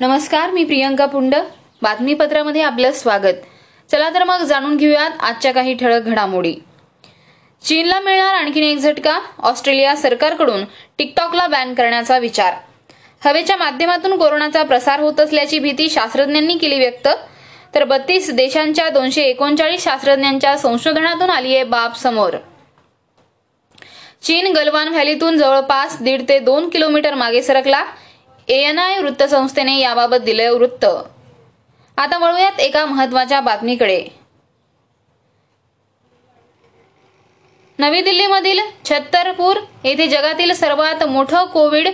नमस्कार मी प्रियंका पुंड. बातमीपत्रामध्ये आपलं स्वागत. चला तर मग जाणून घेऊयात आजच्या काही ठळक घडामोडी. चीनला मिळणार आणखीन एक झटका? ऑस्ट्रेलिया सरकारकडून टिकटॉकला बॅन करण्याचा विचार. हवेच्या माध्यमातून कोरोनाचा प्रसार होत असल्याची भीती शास्त्रज्ञांनी केली व्यक्त. तर बत्तीस देशांच्या दोनशे एकोणचाळीस शास्त्रज्ञांच्या संशोधनातून आली आहे बाब समोर. चीन गलवान व्हॅलीतून जवळपास दीड ते दोन किलोमीटर मागे सरकला. एएनआय वृत्तसंस्थेने याबाबत दिले वृत्त. आता वळूयात एका महत्त्वाच्या बातमीकडे. नवी दिल्लीमधील छत्तरपूर येथे जगातील सर्वात मोठं कोविड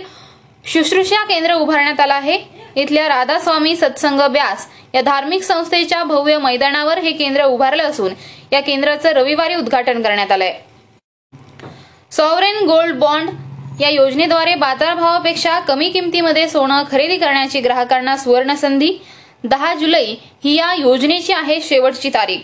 शुश्रूषा केंद्र उभारण्यात आलं आहे. इथल्या राधास्वामी सत्संग व्यास या धार्मिक संस्थेच्या भव्य मैदानावर हे केंद्र उभारलं असून या केंद्राचं रविवारी उद्घाटन करण्यात आलंय. सॉवरेन गोल्ड बॉन्ड या योजनेद्वारे बाजारभावापेक्षा कमी किमतीमध्ये सोनं खरेदी करण्याची ग्राहकांना सुवर्ण संधी दहा जुलै ही या योजनेची आहे शेवटची तारीख.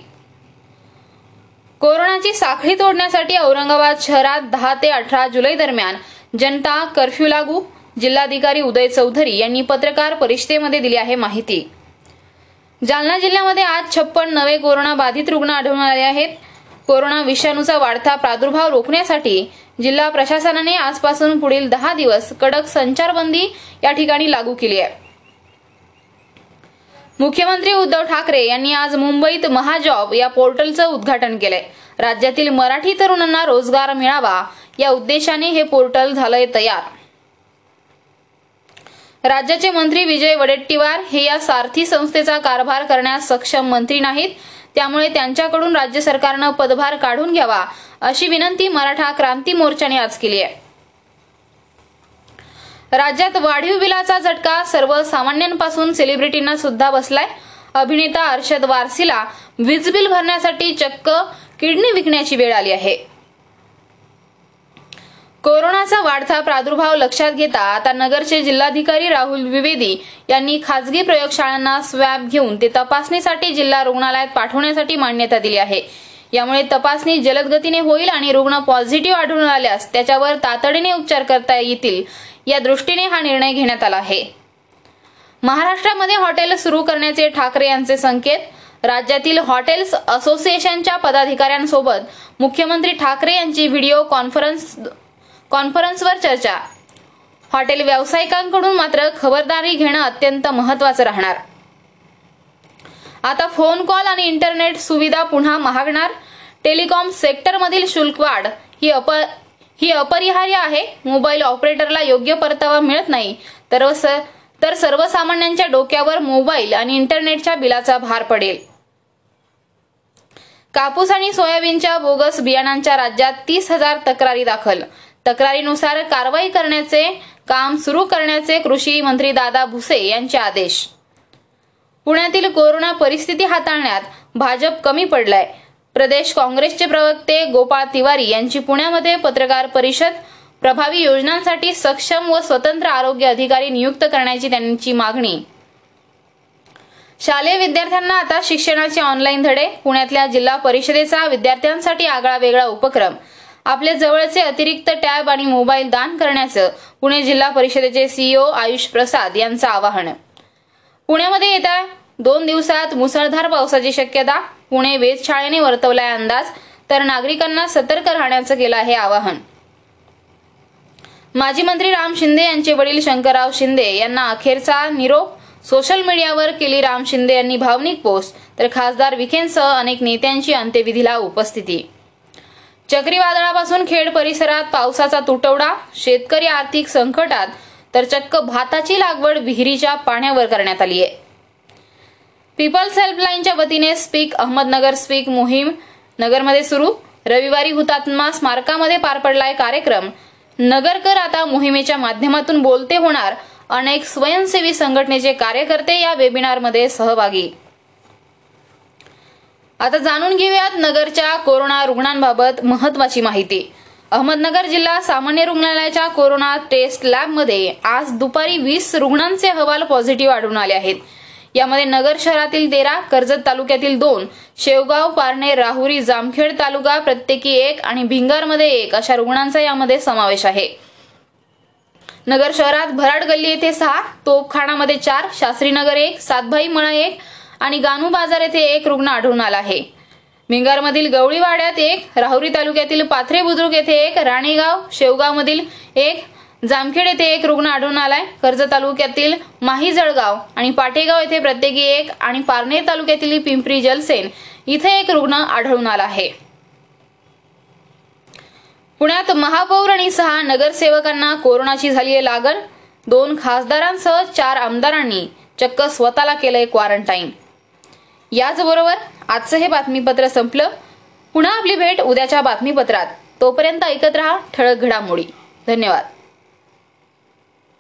कोरोनाची साखळी तोडण्यासाठी औरंगाबाद शहरात दहा ते अठरा जुलै दरम्यान जनता कर्फ्यू लागू. जिल्हाधिकारी उदय चौधरी यांनी पत्रकार परिषदेमध्ये दिली आहे माहिती. जालना जिल्ह्यामध्ये आज छप्पन नवे कोरोना बाधित रुग्ण आढळून आले आहेत. कोरोना विषाणूचा वाढता प्रादुर्भाव रोखण्यासाठी जिल्हा प्रशासनाने आजपासून पुढील दहा दिवस कडक संचारबंदी या ठिकाणी लागू केली आहे. मुख्यमंत्री उद्धव ठाकरे यांनी आज मुंबईत महाजॉब या पोर्टलचं उद्घाटन केलंय. राज्यातील मराठी तरुणांना रोजगार मिळावा या उद्देशाने हे पोर्टल झालंय तयार. राज्याचे मंत्री विजय वडेट्टीवार हे या सारथी संस्थेचा कारभार करण्यास सक्षम मंत्री नाहीत. त्यामुळे त्यांच्याकडून राज्य सरकारनं पदभार काढून घ्यावा अशी विनंती मराठा क्रांती मोर्चाने आज केली आहे. राज्यात वाढीव बिलाचा झटका सर्वसामान्यांपासून सेलिब्रिटींना सुद्धा बसलाय. अभिनेता अर्षद वारसीला वीज बिल भरण्यासाठी चक्क किडनी विकण्याची वेळ आली आहे. कोरोनाचा वाढता प्रादुर्भाव लक्षात घेता आता नगरचे जिल्हाधिकारी राहुल द्विवेदी यांनी खासगी प्रयोगशाळांना स्वॅब घेऊन ते तपासणीसाठी जिल्हा रुग्णालयात पाठवण्यासाठी मान्यता दिली आहे. यामुळे तपासणी जलद गतीने होईल आणि रुग्ण पॉझिटिव्ह आढळून आल्यास त्याच्यावर तातडीने उपचार करता येतील. या दृष्टीने हा निर्णय घेण्यात आला आहे. महाराष्ट्रामध्ये हॉटेल सुरू करण्याचे ठाकरे यांचे संकेत राज्यातील हॉटेल्स असोसिएशनच्या पदाधिकाऱ्यांसोबत मुख्यमंत्री ठाकरे यांची व्हिडिओ कॉन्फरन्स कॉन्फरन्सवर चर्चा. हॉटेल व्यावसायिकांकडून मात्र खबरदारी घेणं अत्यंत महत्वाचं राहणार. आता फोन कॉल आणि इंटरनेट सुविधा पुन्हा महागणार टेलिकॉम सेक्टरमधील शुल्क वाढ ही अप ही अपरिहार्य आहे. मोबाईल ऑपरेटरला योग्य परतावा मिळत नाही. तर तर सर्वसामान्यांच्या डोक्यावर मोबाईल आणि इंटरनेटच्या बिलाचा भार पडेल. कापूस आणि सोयाबीनच्या बोगस बियाणांच्या राज्यात तीस हजार तक्रारी दाखल. तक्रारीनुसार कारवाई करण्याचे काम सुरू करण्याचे कृषी मंत्री दादा भुसे यांचे आदेश. पुण्यातील कोरोना परिस्थिती हाताळण्यात भाजप कमी पडलाय. प्रदेश काँग्रेसचे प्रवक्ते गोपाळ तिवारी यांची पुण्यामध्ये पत्रकार परिषद प्रभावी योजनांसाठी सक्षम व स्वतंत्र आरोग्य अधिकारी नियुक्त करण्याची त्यांची मागणी. शालेय विद्यार्थ्यांना आता शिक्षणाचे ऑनलाईन धडे पुण्यातल्या जिल्हा परिषदेचा विद्यार्थ्यांसाठी आगळा वेगळा उपक्रम. आपल्या जवळचे अतिरिक्त टॅब आणि मोबाईल दान करण्याचं पुणे जिल्हा परिषदेचे सीईओ आयुष प्रसाद यांचं आवाहन. पुण्यामध्ये येत्या दोन दिवसात मुसळधार पावसाची शक्यता पुणे वेधशाळेने वर्तवलाय अंदाज तर नागरिकांना सतर्क राहण्याचं केलं आहे आवाहन. माजी मंत्री राम शिंदे यांचे वडील शंकरराव शिंदे यांना अखेरचा निरोप सोशल मीडियावर केली राम शिंदे यांनी भावनिक पोस्ट तर खासदार विखेंसह अनेक नेत्यांची अंत्यविधीला उपस्थिती. चक्रीवादळापासून खेड परिसरात पावसाचा तुटवडा शेतकरी आर्थिक संकटात तर चक्क भाताची लागवड विहिरीच्या पाण्यावर करण्यात आली आहे पीपल्स हेल्पलाईनच्या वतीने स्पीक अहमदनगर स्पीक मोहीम नगरमध्ये सुरू. रविवारी हुतात्मा स्मारकामध्ये पार पडलाय कार्यक्रम. नगरकर आता मोहिमेच्या माध्यमातून बोलते होणार. अनेक स्वयंसेवी संघटनेचे कार्यकर्ते या वेबिनारमध्ये सहभागी. आता जाणून घेऊयात नगरच्या कोरोना रुग्णांबाबत महत्वाची माहिती. अहमदनगर जिल्हा सामान्य रुग्णालयाच्या कोरोना टेस्ट लॅबमध्ये आज दुपारी वीस रुग्णांचे अहवाल पॉझिटिव्ह आढळून आले आहेत. यामध्ये नगर शहरातील तेरा कर्जत तालुक्यातील दोन शेवगाव पारणे राहुरी जामखेड तालुका प्रत्येकी एक आणि भिंगारमध्ये एक अशा रुग्णांचा यामध्ये समावेश आहे. नगर शहरात भराड गल्ली येथे सहा तोपखानामध्ये चार शास्त्रीनगर एक सातभाई मळा एक आणि गानू बाजार येथे एक रुग्ण आढळून आला आहे. मिंगारमधील गवळीवाड्यात एक राहुरी तालुक्यातील पाथरे बुद्रुक येथे एक राणेगाव शेवगावमधील एक जामखेड येथे एक रुग्ण आढळून आलाय. कर्जत तालुक्यातील माही जळगाव आणि पाटेगाव येथे प्रत्येकी एक आणि पारनेर तालुक्यातील पिंपरी जलसेन इथे एक रुग्ण आढळून आला आहे. पुण्यात महापौर आणि सहा नगरसेवकांना कोरोनाची झाली आहे लागण. दोन खासदारांसह चार आमदारांनी चक्क स्वतःला केलंय क्वारंटाईन याचबरोबर आजचं हे बातमीपत्र संपलं. पुन्हा आपली भेट उद्याच्या बातमीपत्रात. तोपर्यंत ऐकत रहा ठळक घडामोडी. धन्यवाद.